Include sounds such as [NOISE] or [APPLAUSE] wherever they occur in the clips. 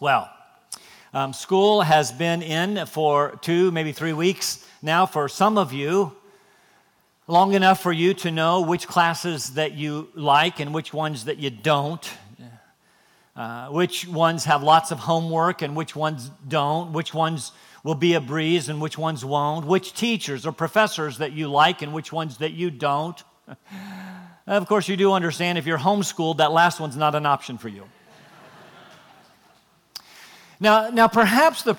Well, um, school has been in for two, maybe three weeks now for some of you, long enough for you to know which classes that you like and which ones that you don't, uh, which ones have lots of homework and which ones don't, which ones will be a breeze and which ones won't, which teachers or professors that you like and which ones that you don't. [LAUGHS] of course, you do understand if you're homeschooled, that last one's not an option for you. Now, now perhaps the,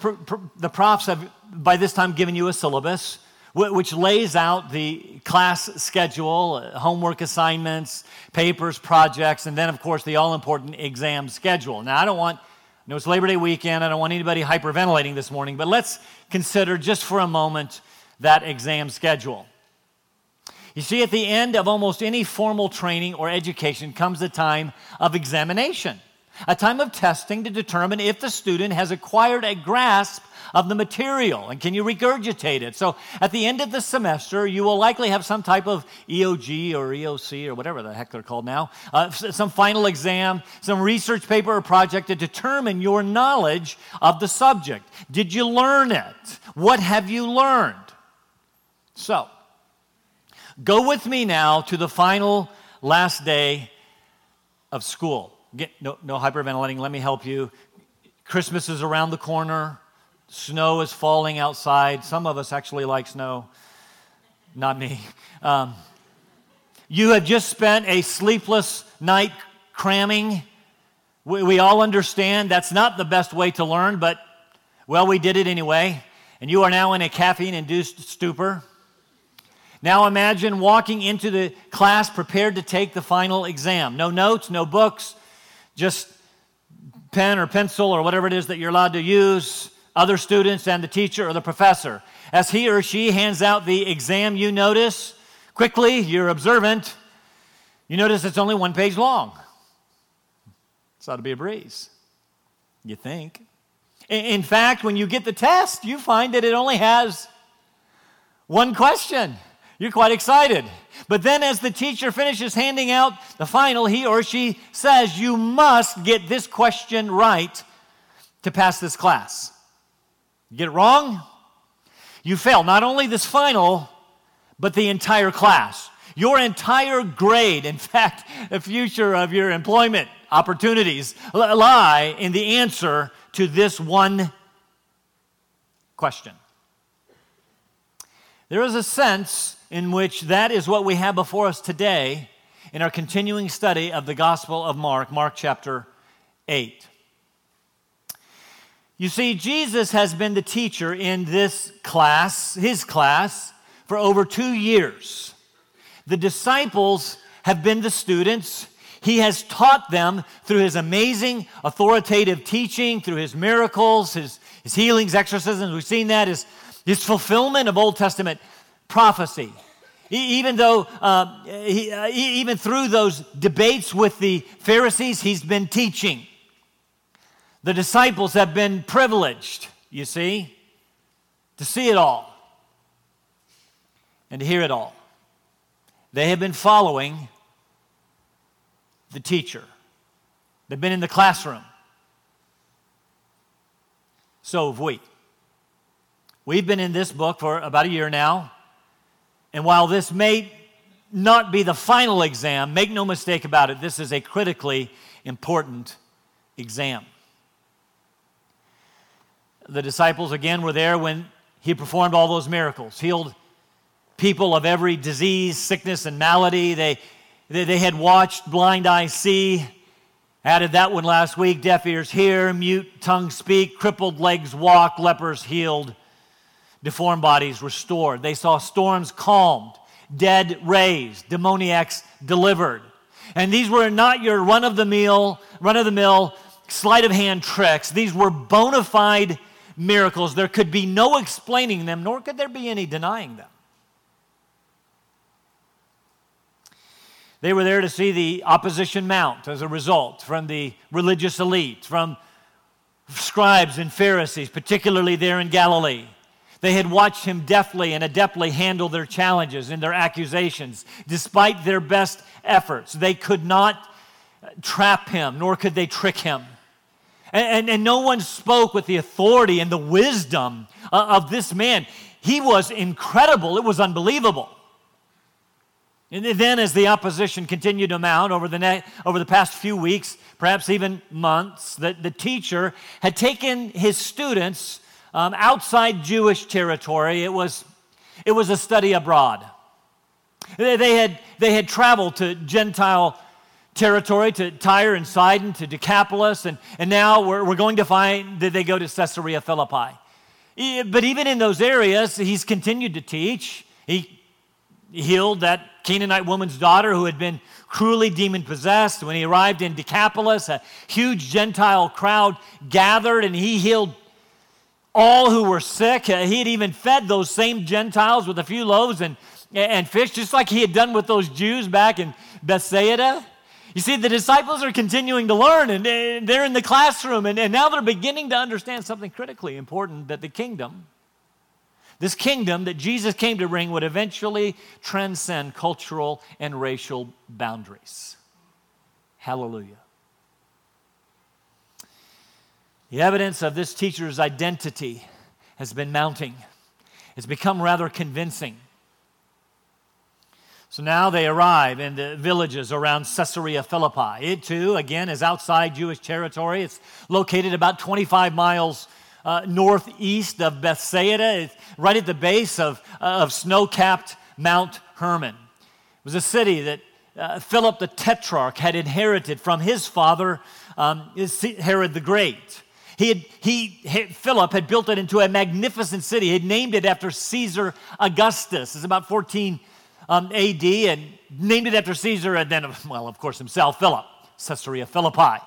the profs have by this time given you a syllabus which lays out the class schedule, uh, homework assignments, papers, projects, and then, of course, the all important exam schedule. Now, I don't want, no, it's Labor Day weekend. I don't want anybody hyperventilating this morning, but let's consider just for a moment that exam schedule. You see, at the end of almost any formal training or education comes the time of examination a time of testing to determine if the student has acquired a grasp of the material and can you regurgitate it. So at the end of the semester, you will likely have some type of EOG or EOC or whatever the heck they're called now, uh, some final exam, some research paper or project to determine your knowledge of the subject. Did you learn it? What have you learned? So, go with me now to the final last day of school. Get, no, no hyperventilating. Let me help you. Christmas is around the corner. Snow is falling outside. Some of us actually like snow. Not me. Um, you have just spent a sleepless night cramming. We, we all understand that's not the best way to learn, but well, we did it anyway. And you are now in a caffeine induced stupor. Now imagine walking into the class prepared to take the final exam. No notes, no books, just pen or pencil or whatever it is that you're allowed to use, other students and the teacher or the professor. As he or she hands out the exam, you notice quickly, you're observant, you notice it's only one page long. This ought to be a breeze, you think. In fact, when you get the test, you find that it only has one question. You're quite excited. But then, as the teacher finishes handing out the final, he or she says, You must get this question right to pass this class. You get it wrong? You fail not only this final, but the entire class. Your entire grade, in [LAUGHS] fact, the future of your employment opportunities lie in the answer to this one question. There is a sense in which that is what we have before us today in our continuing study of the Gospel of Mark, Mark chapter 8. You see, Jesus has been the teacher in this class, his class, for over two years. The disciples have been the students. He has taught them through his amazing authoritative teaching, through his miracles, his, his healings, exorcisms. We've seen that, his, his fulfillment of Old Testament prophecy. Even though, uh, he, uh, even through those debates with the Pharisees, he's been teaching. The disciples have been privileged, you see, to see it all and to hear it all. They have been following the teacher, they've been in the classroom. So have we. We've been in this book for about a year now. And while this may not be the final exam, make no mistake about it, this is a critically important exam. The disciples, again, were there when he performed all those miracles, healed people of every disease, sickness, and malady. They, they, they had watched blind eyes see. Added that one last week deaf ears hear, mute tongue speak, crippled legs walk, lepers healed, deformed bodies restored. They saw storms calmed, dead raised, demoniacs delivered. And these were not your run of the mill, run of the mill, sleight of hand tricks. These were bona fide miracles. There could be no explaining them, nor could there be any denying them. They were there to see the opposition mount as a result from the religious elite, from scribes and Pharisees, particularly there in Galilee. They had watched him deftly and adeptly handle their challenges and their accusations. Despite their best efforts, they could not trap him, nor could they trick him. And, and, and no one spoke with the authority and the wisdom uh, of this man. He was incredible, it was unbelievable. And then, as the opposition continued to mount over the, ne- over the past few weeks, perhaps even months, the, the teacher had taken his students um, outside Jewish territory. It was, it was a study abroad. They, had, they had traveled to Gentile territory, to Tyre and Sidon, to Decapolis, and, and now we're, we're going to find that they go to Caesarea Philippi. But even in those areas, he's continued to teach. He healed that Canaanite woman's daughter who had been cruelly demon possessed. When he arrived in Decapolis, a huge Gentile crowd gathered and he healed all who were sick. Uh, he had even fed those same Gentiles with a few loaves and, and fish, just like he had done with those Jews back in Bethsaida. You see, the disciples are continuing to learn and they're in the classroom, and, and now they're beginning to understand something critically important that the kingdom this kingdom that Jesus came to bring would eventually transcend cultural and racial boundaries. Hallelujah. The evidence of this teacher's identity has been mounting. It's become rather convincing. So now they arrive in the villages around Caesarea Philippi. It too, again, is outside Jewish territory. It's located about 25 miles uh, northeast of Bethsaida, it's right at the base of, uh, of snow capped Mount Hermon. It was a city that uh, Philip the Tetrarch had inherited from his father, um, Herod the Great. He had, he, Philip had built it into a magnificent city. He had named it after Caesar Augustus. It's about 14 um, AD and named it after Caesar and then, well, of course, himself, Philip, Caesarea Philippi.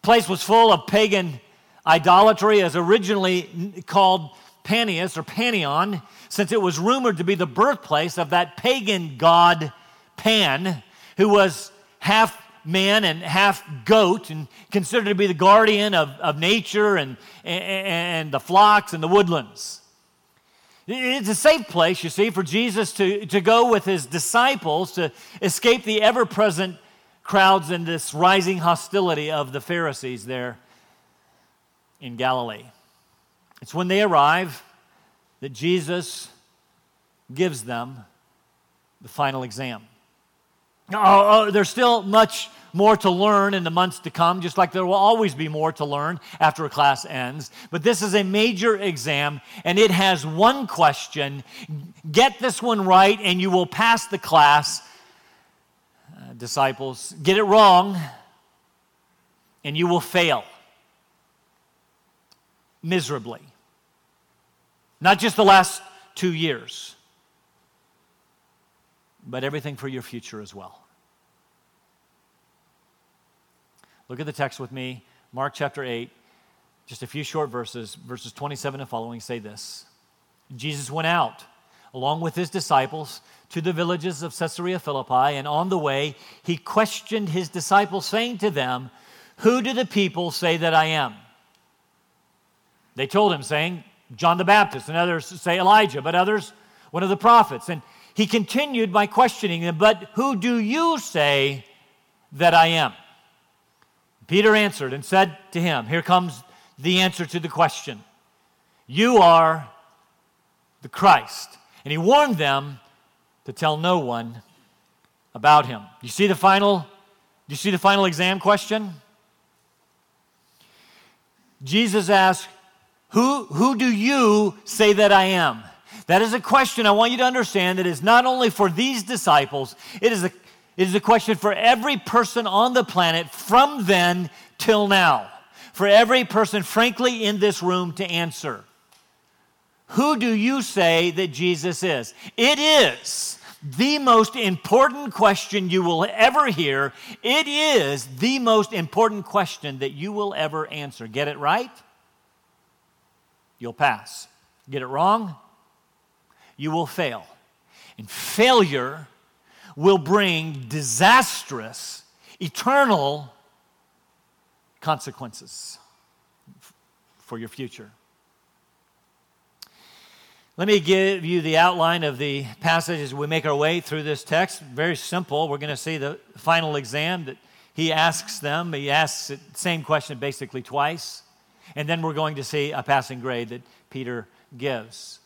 Place was full of pagan Idolatry as originally called Panias or Panion, since it was rumored to be the birthplace of that pagan god Pan, who was half man and half goat and considered to be the guardian of, of nature and, and, and the flocks and the woodlands. It's a safe place, you see, for Jesus to, to go with his disciples to escape the ever present crowds and this rising hostility of the Pharisees there in Galilee. It's when they arrive that Jesus gives them the final exam. Oh, oh, there's still much more to learn in the months to come, just like there will always be more to learn after a class ends. But this is a major exam, and it has one question. Get this one right, and you will pass the class. Uh, disciples, get it wrong, and you will fail miserably. Not just the last two years, but everything for your future as well. Look at the text with me, Mark chapter 8, just a few short verses, verses 27 and following say this Jesus went out along with his disciples to the villages of Caesarea Philippi, and on the way, he questioned his disciples, saying to them, Who do the people say that I am? They told him, saying, John the Baptist, and others say Elijah, but others, one of the prophets. And he continued by questioning them, But who do you say that I am? Peter answered and said to him, Here comes the answer to the question You are the Christ. And he warned them to tell no one about him. You see the final you see the final exam question? Jesus asked, who, who do you say that I am? That is a question I want you to understand that is not only for these disciples, it is a, it is a question for every person on the planet from then till now. For every person, frankly, in this room to answer. Who do you say that Jesus is? It is the most important question you will ever hear. It is the most important question that you will ever answer. Get it right? you'll pass. Get it wrong, you will fail. And failure will bring disastrous, eternal consequences for your future. Let me give you the outline of the passage as we make our way through this text. Very simple. We're going to see the final exam that he asks them, he asks the same question basically twice. And then we're going to see a passing grade that Peter gives.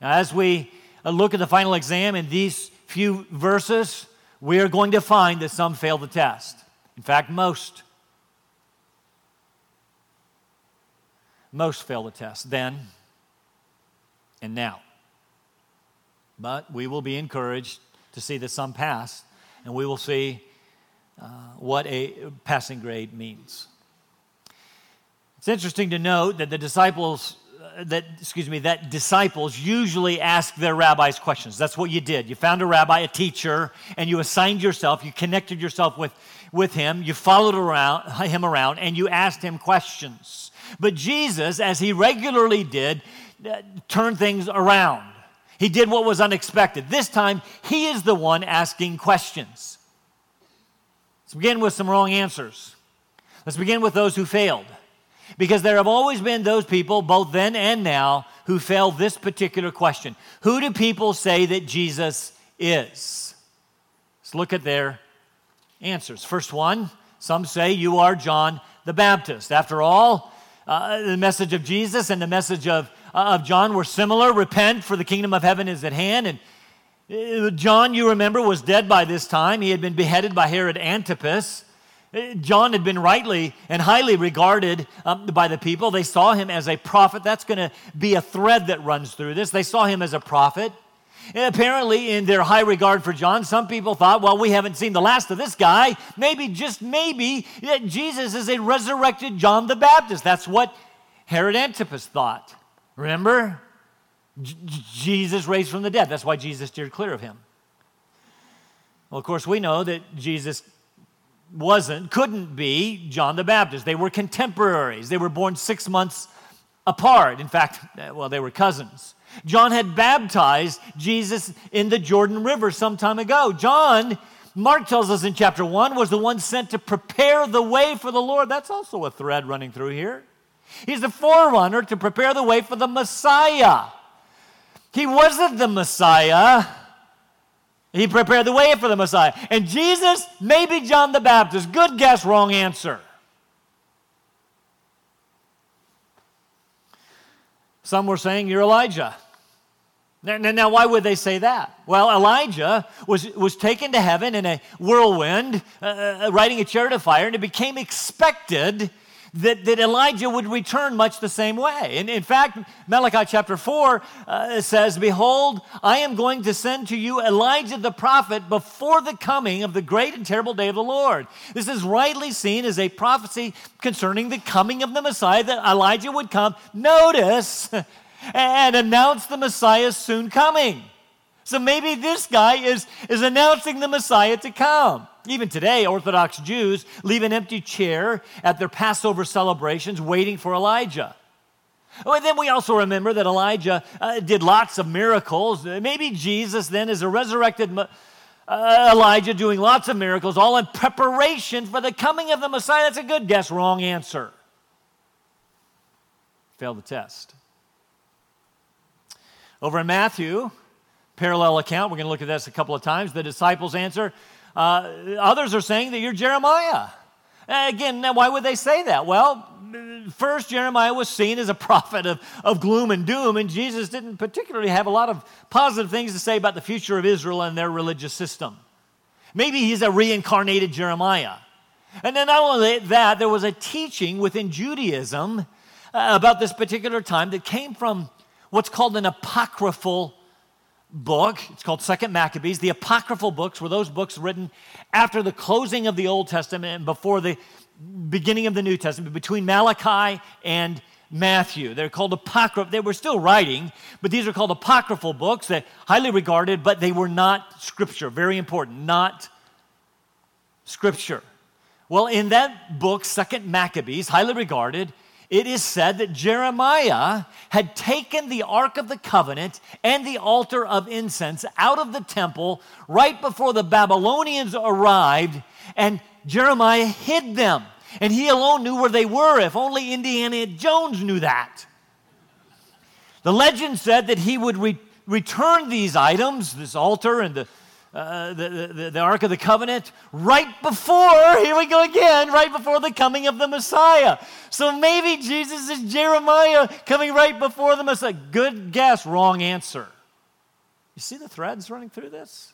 Now, as we look at the final exam in these few verses, we are going to find that some fail the test. In fact, most. Most fail the test then and now. But we will be encouraged to see that some pass, and we will see uh, what a passing grade means. It's interesting to note that the disciples that excuse me that disciples usually ask their rabbis questions. That's what you did. You found a rabbi a teacher and you assigned yourself you connected yourself with with him you followed around him around and you asked him questions. But jesus as he regularly did uh, turned things around. He did what was unexpected. This time he is the one asking questions. Let's begin with some wrong answers. Let's begin with those who failed because there have always been those people, both then and now, who fail this particular question Who do people say that Jesus is? Let's look at their answers. First one some say you are John the Baptist. After all, uh, the message of Jesus and the message of, uh, of John were similar repent, for the kingdom of heaven is at hand. And uh, John, you remember, was dead by this time. He had been beheaded by Herod Antipas. John had been rightly and highly regarded um, by the people. They saw him as a prophet. That's going to be a thread that runs through this. They saw him as a prophet. And apparently, in their high regard for John, some people thought, well, we haven't seen the last of this guy. Maybe, just maybe, Jesus is a resurrected John the Baptist. That's what Herod Antipas thought. Remember? J- Jesus raised from the dead. That's why Jesus steered clear of him. Well, of course, we know that Jesus wasn't, couldn't be John the Baptist. They were contemporaries. They were born six months apart. In fact, [LAUGHS] well, they were cousins. John had baptized Jesus in the Jordan River some time ago. John, Mark tells us in chapter 1, was the one sent to prepare the way for the Lord. That's also a thread running through here. He's the forerunner to prepare the way for the Messiah. He wasn't the Messiah he prepared the way for the Messiah. And Jesus, maybe John the Baptist. Good guess, wrong answer. Some were saying you're Elijah. Now, now, why would they say that? Well, Elijah was, was taken to heaven in a whirlwind, uh, uh riding a chariot of fire, and it became expected that, that Elijah would return much the same way. And in fact, Malachi chapter 4 uh, says, Behold, I am going to send to you Elijah the prophet before the coming of the great and terrible day of the Lord. This is rightly seen as a prophecy concerning the coming of the Messiah, that Elijah would come, notice, [LAUGHS] and announce the Messiah's soon coming. So maybe this guy is, is announcing the Messiah to come. Even today, Orthodox Jews leave an empty chair at their Passover celebrations waiting for Elijah. Oh, and then we also remember that Elijah uh, did lots of miracles. Maybe Jesus then is a resurrected uh, Elijah doing lots of miracles, all in preparation for the coming of the Messiah. That's a good guess, wrong answer. Failed the test. Over in Matthew, parallel account. We're going to look at this a couple of times. The disciples answer. Uh, others are saying that you're Jeremiah. Again, now why would they say that? Well, first, Jeremiah was seen as a prophet of, of gloom and doom, and Jesus didn't particularly have a lot of positive things to say about the future of Israel and their religious system. Maybe he's a reincarnated Jeremiah. And then not only that, there was a teaching within Judaism uh, about this particular time that came from what's called an apocryphal book. It's called Second Maccabees. The apocryphal books were those books written after the closing of the Old Testament and before the beginning of the New Testament, between Malachi and Matthew. They're called apocryphal. They were still writing, but these are called apocryphal books that highly regarded, but they were not scripture. Very important, not scripture. Well, in that book, Second Maccabees, highly regarded, it is said that Jeremiah had taken the Ark of the Covenant and the altar of incense out of the temple right before the Babylonians arrived, and Jeremiah hid them. And he alone knew where they were, if only Indiana Jones knew that. The legend said that he would re- return these items, this altar and the uh, the, the, the Ark of the Covenant right before, [LAUGHS] here we go again, right before the coming of the Messiah. So maybe Jesus is Jeremiah coming right before the Messiah. Good guess, wrong answer. You see the threads running through this?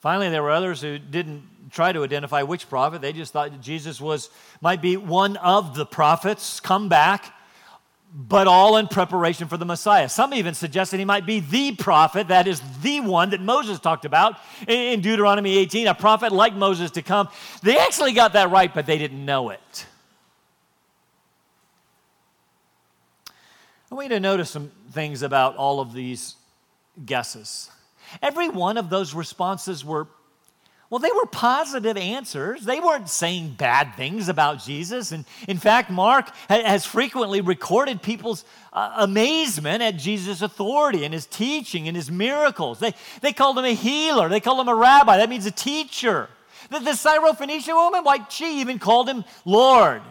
Finally, there were others who didn't try to identify which prophet. They just thought Jesus was might be one of the prophets come back but all in preparation for the Messiah. Some even suggested he might be the prophet, that is the one that Moses talked about in Deuteronomy 18, a prophet like Moses to come. They actually got that right, but they didn't know it. I want you to notice some things about all of these guesses. Every one of those responses were well, they were positive answers. They weren't saying bad things about Jesus. And in fact, Mark has frequently recorded people's uh, amazement at Jesus' authority and his teaching and his miracles. They, they called him a healer, they called him a rabbi. That means a teacher. The, the Syrophoenician woman, why, she even called him Lord.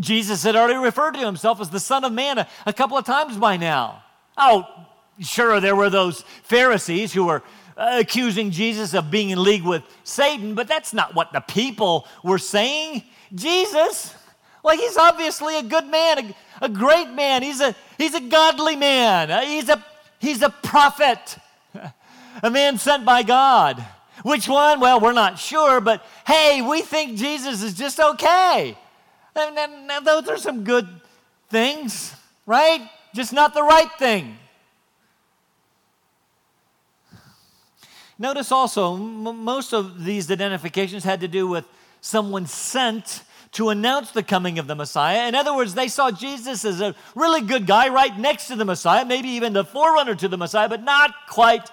Jesus had already referred to himself as the Son of Man a, a couple of times by now. Oh, sure, there were those Pharisees who were accusing Jesus of being in league with Satan, but that's not what the people were saying. Jesus, like he's obviously a good man, a, a great man. He's a, he's a godly man. Uh, he's a, he's a prophet, [LAUGHS] a man sent by God. Which one? Well, we're not sure, but hey, we think Jesus is just okay. And, and, and those are some good things, right? Just not the right thing. Notice also, m- most of these identifications had to do with someone sent to announce the coming of the Messiah. In other words, they saw Jesus as a really good guy right next to the Messiah, maybe even the forerunner to the Messiah, but not quite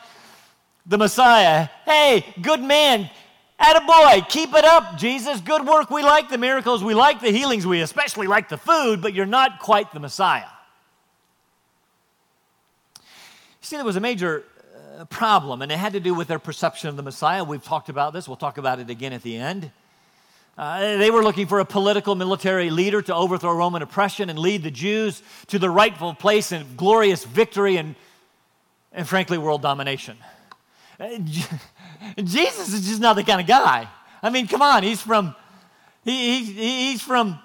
the Messiah. Hey, good man. Attaboy, keep it up, Jesus. Good work. We like the miracles. We like the healings. We especially like the food, but you're not quite the Messiah. You see, there was a major problem, and it had to do with their perception of the Messiah. We've talked about this, we'll talk about it again at the end. Uh, they were looking for a political military leader to overthrow Roman oppression and lead the Jews to the rightful place and glorious victory and, and frankly, world domination. Uh, [LAUGHS] Jesus is just not the kind of guy. I mean, come on, he's from, he, he, he's from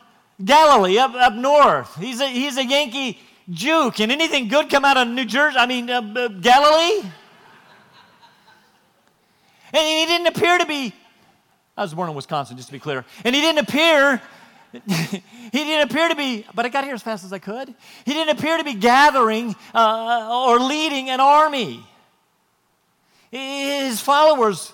Galilee, up, up north. He's a, he's a Yankee Jew. Can anything good come out of New Jersey? I mean, uh, uh Galilee? And he didn't appear to be, I was born in Wisconsin, just to be clear. And he didn't appear, [LAUGHS] he didn't appear to be, but I got here as fast as I could. He didn't appear to be gathering uh, or leading an army. His followers,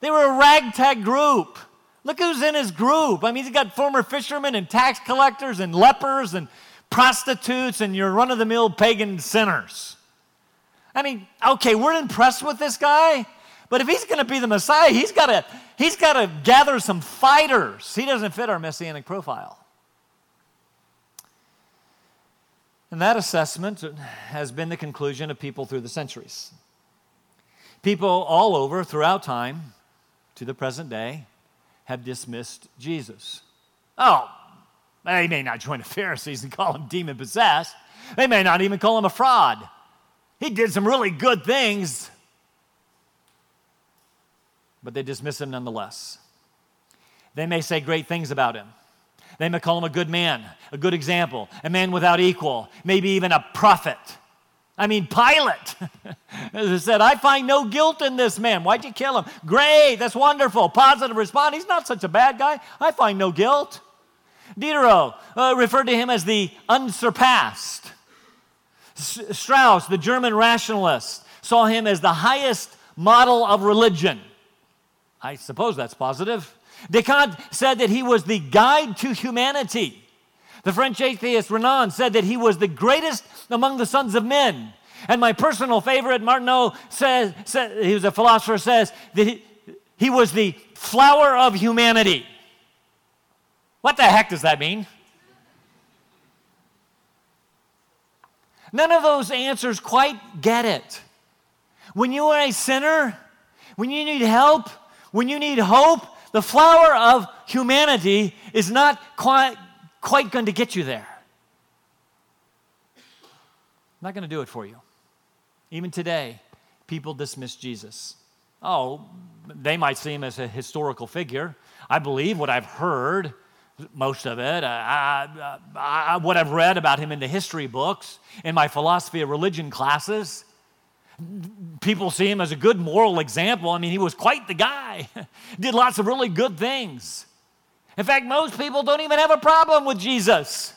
they were a ragtag group. Look who's in his group. I mean, he's got former fishermen and tax collectors and lepers and prostitutes and your run of the mill pagan sinners. I mean, okay, we're impressed with this guy, but if he's going to be the Messiah, he's got to he's got to gather some fighters. He doesn't fit our messianic profile. And that assessment has been the conclusion of people through the centuries. People all over throughout time to the present day have dismissed Jesus. Oh, they may not join the Pharisees and call him demon possessed. They may not even call him a fraud. He did some really good things, but they dismiss him nonetheless. They may say great things about him. They may call him a good man, a good example, a man without equal, maybe even a prophet. I mean, Pilate [LAUGHS] said, I find no guilt in this man. Why'd you kill him? Great, that's wonderful. Positive response. He's not such a bad guy. I find no guilt. Diderot uh, referred to him as the unsurpassed. S- Strauss, the German rationalist, saw him as the highest model of religion. I suppose that's positive. Descartes said that he was the guide to humanity. The French atheist Renan said that he was the greatest among the sons of men. And my personal favorite, Martineau, says, says he was a philosopher, says that he, he was the flower of humanity. What the heck does that mean? None of those answers quite get it. When you are a sinner, when you need help, when you need hope, the flower of humanity is not quite, quite going to get you there. I'm Not going to do it for you. Even today, people dismiss Jesus? Oh, they might see him as a historical figure. I believe what I've heard, most of it, uh, I, I, what I've read about him in the history books, in my philosophy of religion classes. People see him as a good moral example. I mean, he was quite the guy, [LAUGHS] did lots of really good things. In fact, most people don't even have a problem with Jesus.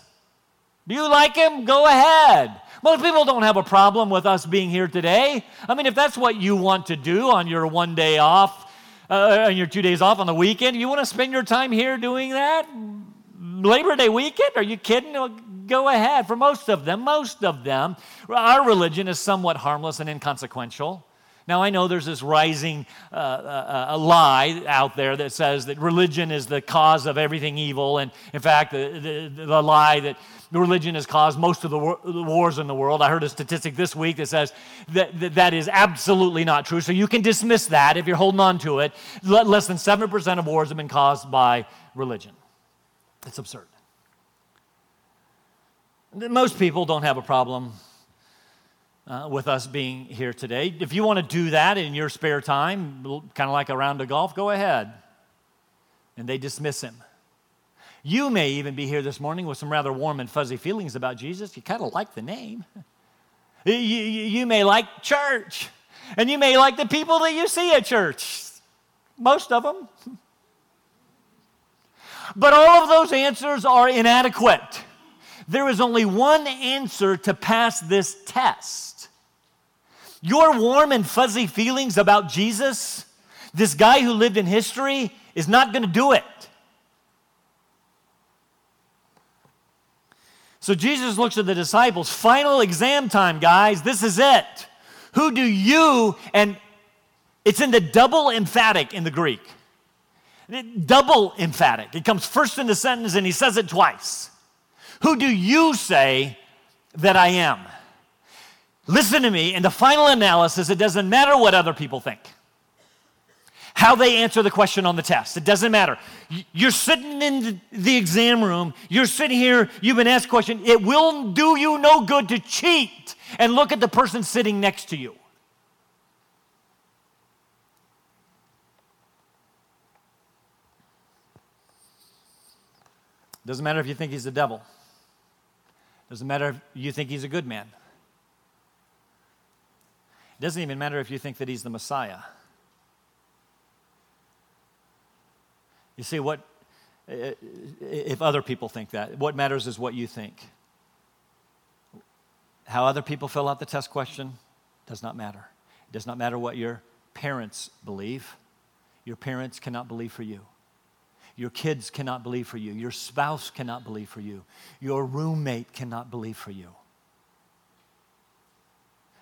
Do you like him? Go ahead. Most people don't have a problem with us being here today. I mean, if that's what you want to do on your one day off, uh, on your two days off on the weekend, you want to spend your time here doing that? Labor Day weekend? Are you kidding? Go ahead. For most of them, most of them, our religion is somewhat harmless and inconsequential. Now, I know there's this rising uh, uh, uh, lie out there that says that religion is the cause of everything evil. And in fact, the, the, the lie that religion has caused most of the, war, the, wars in the world. I heard a statistic this week that says that, that that is absolutely not true. So you can dismiss that if you're holding on to it. Less than 7% of wars have been caused by religion. It's absurd. Most people don't have a problem uh, with us being here today. If you want to do that in your spare time, kind of like a round of golf, go ahead. And they dismiss him. You may even be here this morning with some rather warm and fuzzy feelings about Jesus. You kind of like the name. [LAUGHS] You, you, you may like church, and you may like the people that you see at church. Most of them. [LAUGHS] But all of those answers are inadequate. There is only one answer to pass this test. Your warm and fuzzy feelings about Jesus, this guy who lived in history, is not going to do it. So Jesus looks at the disciples. Final exam time, guys. This is it. Who do you, and it's in the double emphatic in the Greek. Double emphatic. It comes first in the sentence and he says it twice. Who do you say that I am? Listen to me, in the final analysis, it doesn't matter what other people think. How they answer the question on the test. It doesn't matter. You're sitting in the exam room, you're sitting here, you've been asked a question. It will do you no good to cheat and look at the person sitting next to you. Doesn't matter if you think he's the devil. Doesn't matter if you think he's a good man. It doesn't even matter if you think that he's the Messiah. You see, what if other people think that? What matters is what you think. How other people fill out the test question does not matter. It does not matter what your parents believe. Your parents cannot believe for you. Your kids cannot believe for you. Your spouse cannot believe for you. Your roommate cannot believe for you.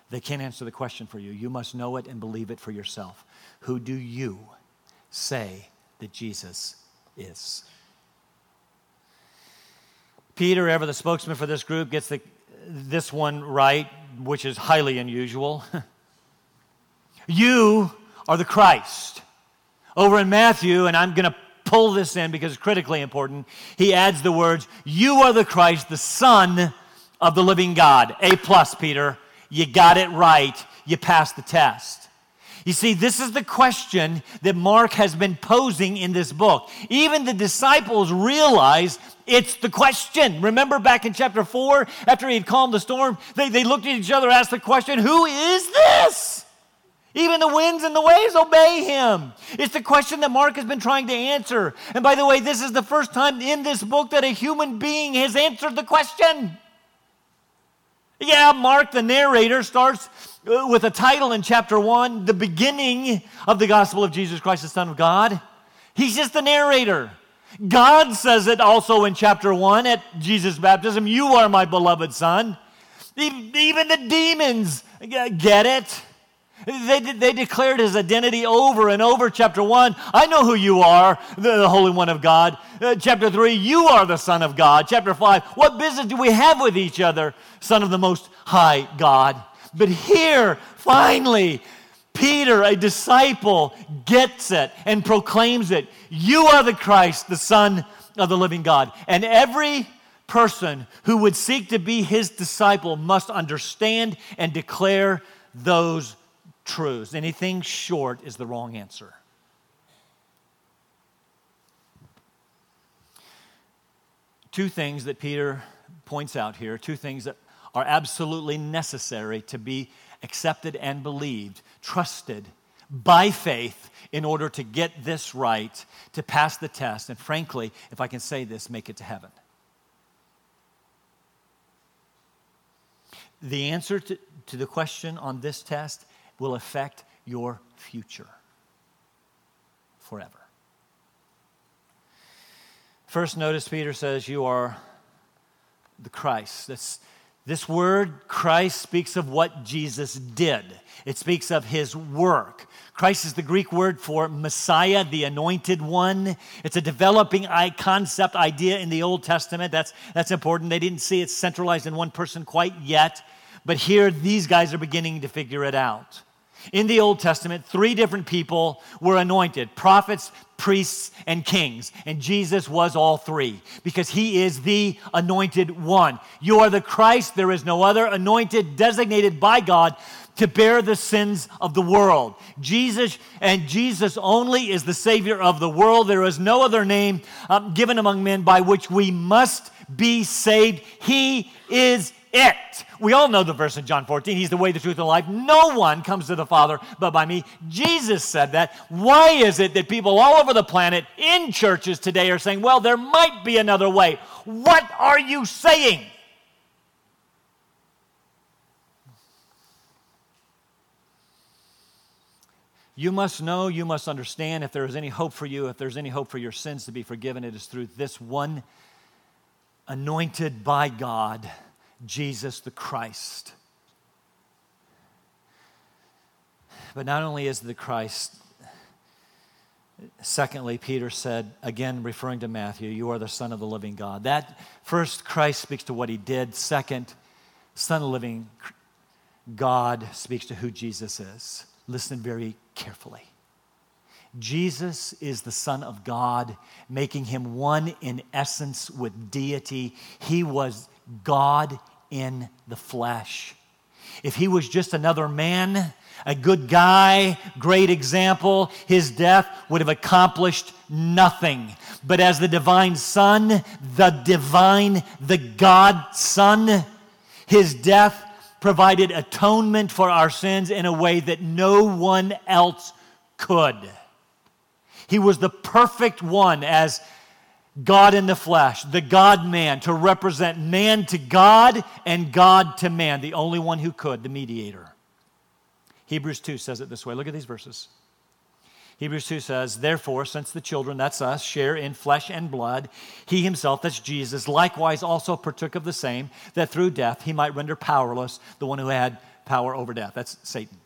They can't answer the question for you. You must know it and believe it for yourself. Who do you say that Jesus is? Peter, ever the spokesman for this group, gets the, this one right, which is highly unusual. [LAUGHS] you are the Christ. Over in Matthew, and I'm going to pull this in because it's critically important, he adds the words, You are the Christ, the Son of the living God. A plus, Peter. You got it right. You passed the test. You see, this is the question that Mark has been posing in this book. Even the disciples realize it's the question. Remember back in chapter 4, after he had calmed the storm, they, they looked at each other, asked the question, Who is this? Even the winds and the waves obey him. It's the question that Mark has been trying to answer. And by the way, this is the first time in this book that a human being has answered the question. Yeah, Mark, the narrator, starts uh, with a title in chapter one, the beginning of the gospel of Jesus Christ, the Son of God. He's just the narrator. God says it also in chapter one at Jesus' baptism You are my beloved Son. Even the demons get it. They, they declared his identity over and over. Chapter 1, I know who you are, the, the Holy One of God. Uh, chapter 3, you are the Son of God. Chapter 5, what business do we have with each other, Son of the Most High God? But here, finally, Peter, a disciple, gets it and proclaims it. You are the Christ, the Son of the living God. And every person who would seek to be his disciple must understand and declare those truths. Anything short is the wrong answer. Two things that Peter points out here, two things that are absolutely necessary to be accepted and believed, trusted by faith in order to get this right, to pass the test, and frankly, if I can say this, make it to heaven. The answer to, to the question on this test will affect your future forever. First, notice Peter says, You are the Christ. This, this word, Christ, speaks of what Jesus did, it speaks of his work. Christ is the Greek word for Messiah, the anointed one. It's a developing concept idea in the Old Testament. That's, that's important. They didn't see it centralized in one person quite yet, but here these guys are beginning to figure it out. In the Old Testament, three different people were anointed prophets, priests, and kings. And Jesus was all three because he is the anointed one. You are the Christ. There is no other anointed, designated by God to bear the sins of the world. Jesus and Jesus only is the Savior of the world. There is no other name um, given among men by which we must be saved. He is it. We all know the verse in John 14. He's the way, the truth, and the life. No one comes to the Father but by me. Jesus said that. Why is it that people all over the planet in churches today are saying, well, there might be another way? What are you saying? You must know, you must understand if there is any hope for you, if there's any hope for your sins to be forgiven, it is through this one anointed by God Jesus the Christ. But not only is the Christ, secondly, Peter said, again referring to Matthew, you are the Son of the living God. That first, Christ speaks to what he did. Second, Son of the living God speaks to who Jesus is. Listen very carefully. Jesus is the Son of God, making him one in essence with deity. He was God in the flesh. If he was just another man, a good guy, great example, his death would have accomplished nothing. But as the divine Son, the divine, the God Son, his death provided atonement for our sins in a way that no one else could. He was the perfect one as God in the flesh, the God man, to represent man to God and God to man, the only one who could, the mediator. Hebrews 2 says it this way. Look at these verses. Hebrews 2 says, Therefore, since the children, that's us, share in flesh and blood, he himself, that's Jesus, likewise also partook of the same, that through death he might render powerless the one who had power over death. That's Satan.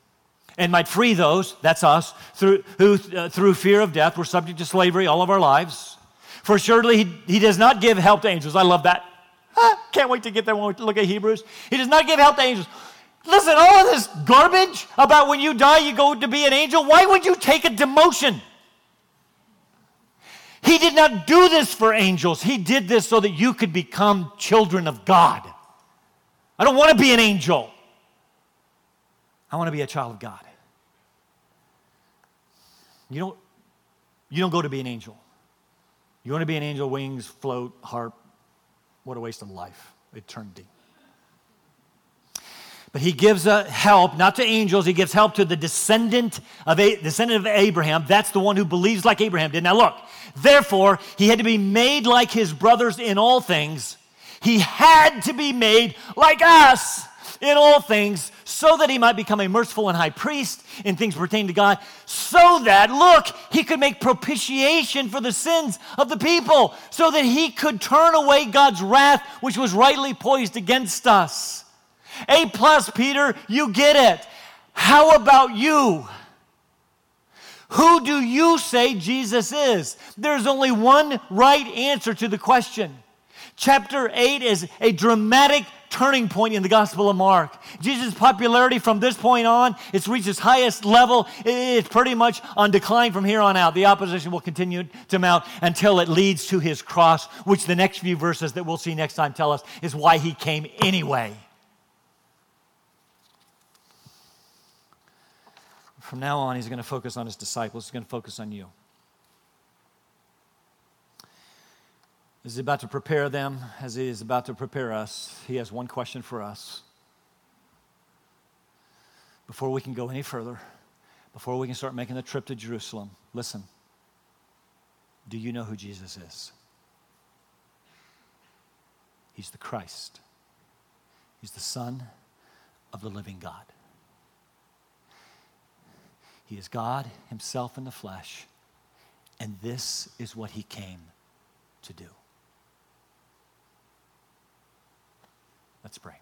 And might free those, that's us, through, who uh, through fear of death were subject to slavery all of our lives. For surely he, he does not give help to angels. I love that. Ah, can't wait to get there when we look at Hebrews. He does not give help to angels. Listen, all of this garbage about when you die, you go to be an angel. Why would you take a demotion? He did not do this for angels. He did this so that you could become children of God. I don't want to be an angel. I want to be a child of God. You don't, you don't go to be an angel. You want to be an angel, wings, float, harp. What a waste of life, eternity. But he gives a help, not to angels, he gives help to the descendant of, a, descendant of Abraham. That's the one who believes like Abraham did. Now look, therefore, he had to be made like his brothers in all things. He had to be made like us in all things so that he might become a merciful and high priest in things pertaining to God, so that, look, he could make propitiation for the sins of the people, so that he could turn away God's wrath, which was rightly poised against us. A plus, Peter, you get it. How about you? Who do you say Jesus is? There's only one right answer to the question. Chapter 8 is a dramatic turning point in the Gospel of Mark. Jesus' popularity from this point on, it's reached its highest level. It's pretty much on decline from here on out. The opposition will continue to mount until it leads to his cross, which the next few verses that we'll see next time tell us is why he came anyway. From now on, he's going to focus on his disciples, he's going to focus on you. As he's about to prepare them, as he is about to prepare us, he has one question for us. Before we can go any further, before we can start making the trip to Jerusalem, listen. Do you know who Jesus is? He's the Christ. He's the Son of the living God. He is God Himself in the flesh, and this is what He came to do. Let's pray.